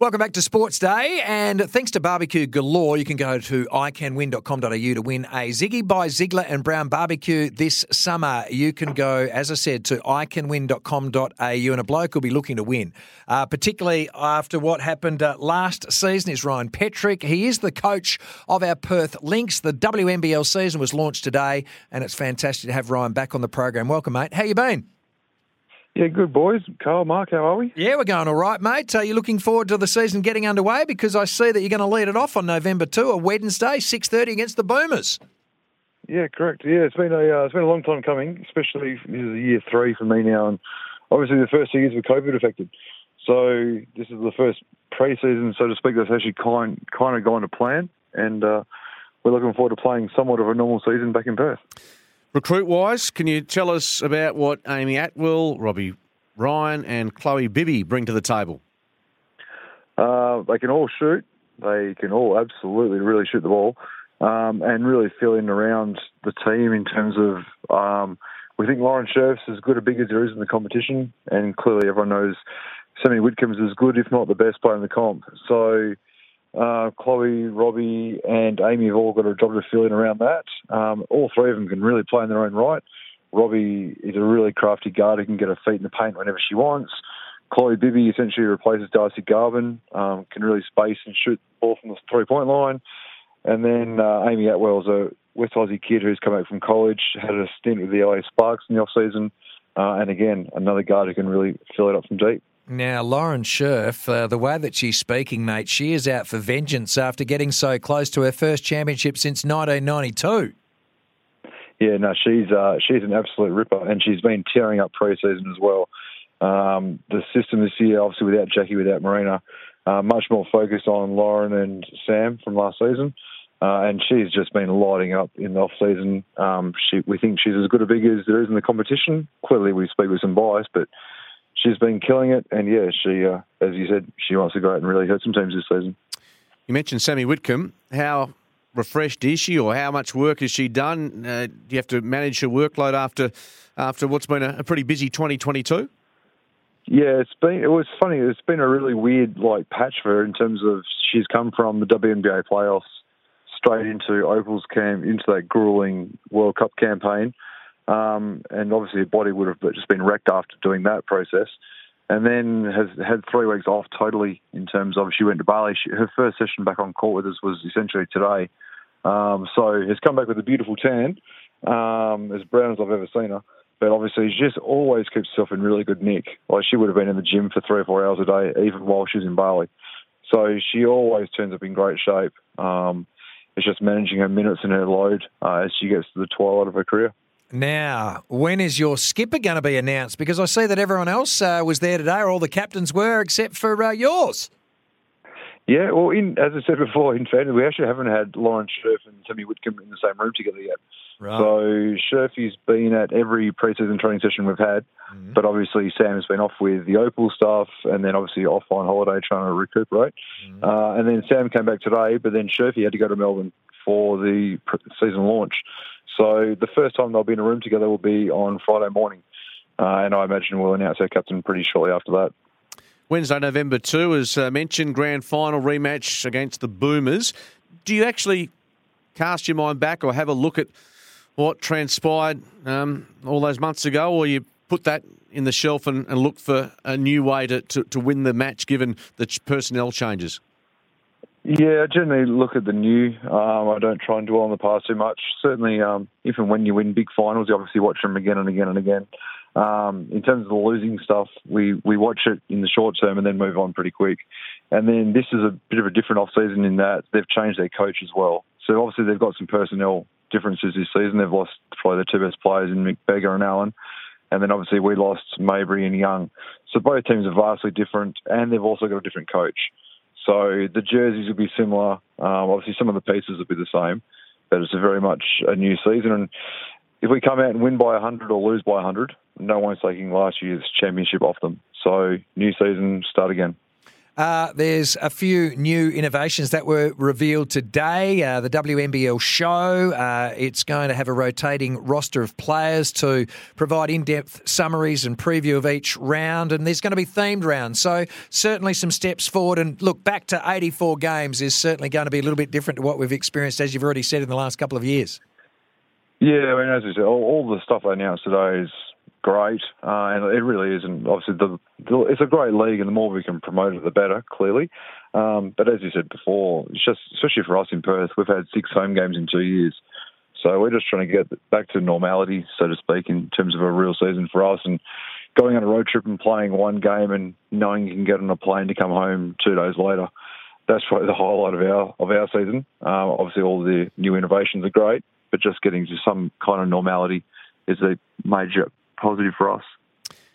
Welcome back to Sports Day, and thanks to Barbecue Galore, you can go to iCanWin.com.au to win a Ziggy by Ziegler and Brown barbecue this summer. You can go, as I said, to iCanWin.com.au, and a bloke will be looking to win, uh, particularly after what happened uh, last season. Is Ryan Petrik. He is the coach of our Perth Lynx. The WNBL season was launched today, and it's fantastic to have Ryan back on the program. Welcome, mate. How you been? Yeah, good boys. Carl, Mark, how are we? Yeah, we're going all right, mate. Are you looking forward to the season getting underway? Because I see that you're going to lead it off on November 2, a Wednesday, 6.30 against the Boomers. Yeah, correct. Yeah, it's been a uh, it's been a long time coming, especially this is year three for me now, and obviously the first two years were COVID affected. So this is the first pre-season, so to speak, that's actually kind kind of gone to plan, and uh, we're looking forward to playing somewhat of a normal season back in Perth. Recruit wise, can you tell us about what Amy Atwell, Robbie Ryan, and Chloe Bibby bring to the table? Uh, they can all shoot. They can all absolutely really shoot the ball um, and really fill in around the team in terms of. Um, we think Lauren Scherf's as good a big as there is in the competition, and clearly everyone knows Sammy Whitcomb's as good, if not the best player in the comp. So uh, Chloe, Robbie, and Amy have all got a job to fill in around that. Um, all three of them can really play in their own right. Robbie is a really crafty guard who can get her feet in the paint whenever she wants. Chloe Bibby essentially replaces Darcee Garbin, um, can really space and shoot the ball from the three point line. And then uh, Amy Atwell's a West Aussie kid who's come back from college, had a stint with the LA Sparks in the off season, uh, and again another guard who can really fill it up from deep. Now, Lauren Scherf, uh, the way that she's speaking, mate, she is out for vengeance after getting so close to her first championship since 1992. Yeah, no, she's uh, she's an absolute ripper, and she's been tearing up pre-season as well. Um, the system this year, obviously without Jackie, without Marina, uh, much more focused on Lauren and Sam from last season. Uh, and she's just been lighting up in the off season. Um, she, we think she's as good a big as there is in the competition. Clearly, we speak with some bias, but she's been killing it. And yeah, she, uh, as you said, she wants to go out and really hurt some teams this season. You mentioned Sammy Whitcomb. How refreshed is she, or how much work has she done? Uh, do you have to manage her workload after after what's been a, a pretty busy 2022? Yeah, it's been. It was funny. It's been a really weird like patch for her in terms of she's come from the WNBA playoffs straight into Opal's camp, into that grueling World Cup campaign, um, and obviously her body would have just been wrecked after doing that process. And then has had three weeks off totally in terms of she went to Bali. She, her first session back on court with us was essentially today. Um, so has come back with a beautiful tan, um, as brown as I've ever seen her. But obviously, she just always keeps herself in really good nick. Like she would have been in the gym for three or four hours a day, even while she was in Bali. So she always turns up in great shape. Um, it's just managing her minutes and her load uh, as she gets to the twilight of her career. Now, when is your skipper going to be announced? Because I see that everyone else uh, was there today, or all the captains were, except for uh, yours. Yeah, well, in, as I said before, in fairness, we actually haven't had Lauren Scherf and Timmy Whitcomb in the same room together yet. Right. So Scherfy's been at every pre-season training session we've had, Mm-hmm. but obviously Sam has been off with the Opal stuff, and then obviously off on holiday trying to recuperate. Mm-hmm. Uh, and then Sam came back today, but then Scherfy had to go to Melbourne for the season launch. So the first time they'll be in a room together will be on Friday morning, uh, and I imagine we'll announce our captain pretty shortly after that. Wednesday, November 2, as uh, mentioned, grand final rematch against the Boomers. Do you actually cast your mind back or have a look at what transpired um, all those months ago, or you put that in the shelf and, and look for a new way to, to, to win the match given the personnel changes? Yeah, I generally look at the new. Um, I don't try and dwell on the past too much. Certainly, um, if and when you win big finals, you obviously watch them again and again and again. Um, in terms of the losing stuff, we, we watch it in the short term and then move on pretty quick. And then this is a bit of a different off season in that they've changed their coach as well. So obviously they've got some personnel differences this season. They've lost probably the two best players in Magbegor and Allen. And then obviously we lost Maybury and Young. So both teams are vastly different and they've also got a different coach. So the jerseys will be similar. Um, obviously some of the pieces will be the same, but it's a very much a new season. And if we come out and win by 100 or lose by 100, no one's taking last year's championship off them. So new season, start again. Uh, there's a few new innovations that were revealed today. Uh, the WNBL show, uh, it's going to have a rotating roster of players to provide in depth summaries and preview of each round, and there's going to be themed rounds. So, certainly some steps forward. And look, back to 84 games is certainly going to be a little bit different to what we've experienced, as you've already said, in the last couple of years. Yeah, I mean, as you said, all, all the stuff I announced today is great, uh, and it really is. And obviously, the, the, it's a great league, and the more we can promote it, the better. Clearly, um, but as you said before, it's just especially for us in Perth, we've had six home games in two years, so we're just trying to get back to normality, so to speak, in terms of a real season for us. And going on a road trip and playing one game and knowing you can get on a plane to come home two days later. That's probably the highlight of our of our season. Um, obviously, all the new innovations are great, but just getting to some kind of normality is a major positive for us.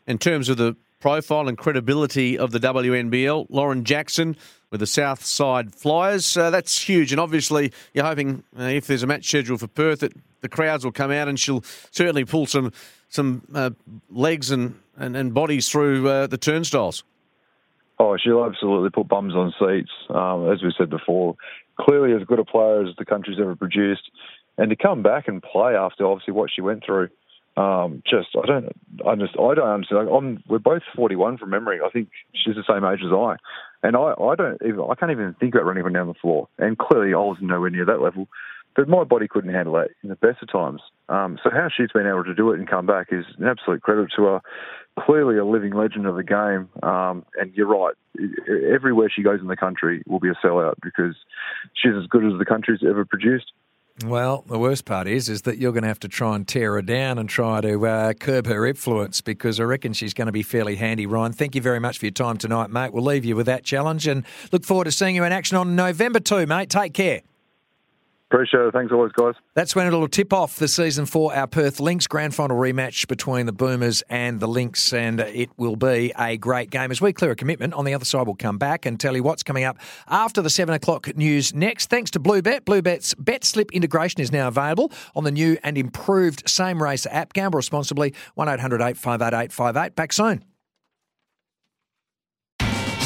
In terms of the profile and credibility of the WNBL, Lauren Jackson with the Southside Flyers, uh, that's huge. And obviously, you're hoping uh, if there's a match scheduled for Perth that the crowds will come out and she'll certainly pull some some uh, legs and, and, and, bodies through uh, the turnstiles. Oh, she'll absolutely put bums on seats, um, as we said before. Clearly, as good a player as the country's ever produced, and to come back and play after obviously what she went through um, just I don't I just I don't understand. I'm, we're both 41 from memory. I think she's the same age as I, and I I don't even I can't even think about running down the floor. And clearly I was nowhere near that level, but my body couldn't handle that in the best of times. Um, so how she's been able to do it and come back is an absolute credit to her. Clearly a living legend of the game. Um, and you're right. Everywhere she goes in the country will be a sellout because she's as good as the country's ever produced. Well, the worst part is, is that you're going to have to try and tear her down and try to uh, curb her influence because I reckon she's going to be fairly handy. Ryan, thank you very much for your time tonight, mate. We'll leave you with that challenge and look forward to seeing you in action on November 2, mate. Take care. Appreciate it. Thanks always, guys. That's when it'll tip off the season for our Perth Lynx grand final rematch between the Boomers and the Lynx, and it will be a great game. As we clear a commitment, on the other side, we'll come back and tell you what's coming up after the seven o'clock news next. Thanks to Bluebet. Bluebet's bet slip integration is now available on the new and improved same race app. Gamble responsibly. One 858 Back soon.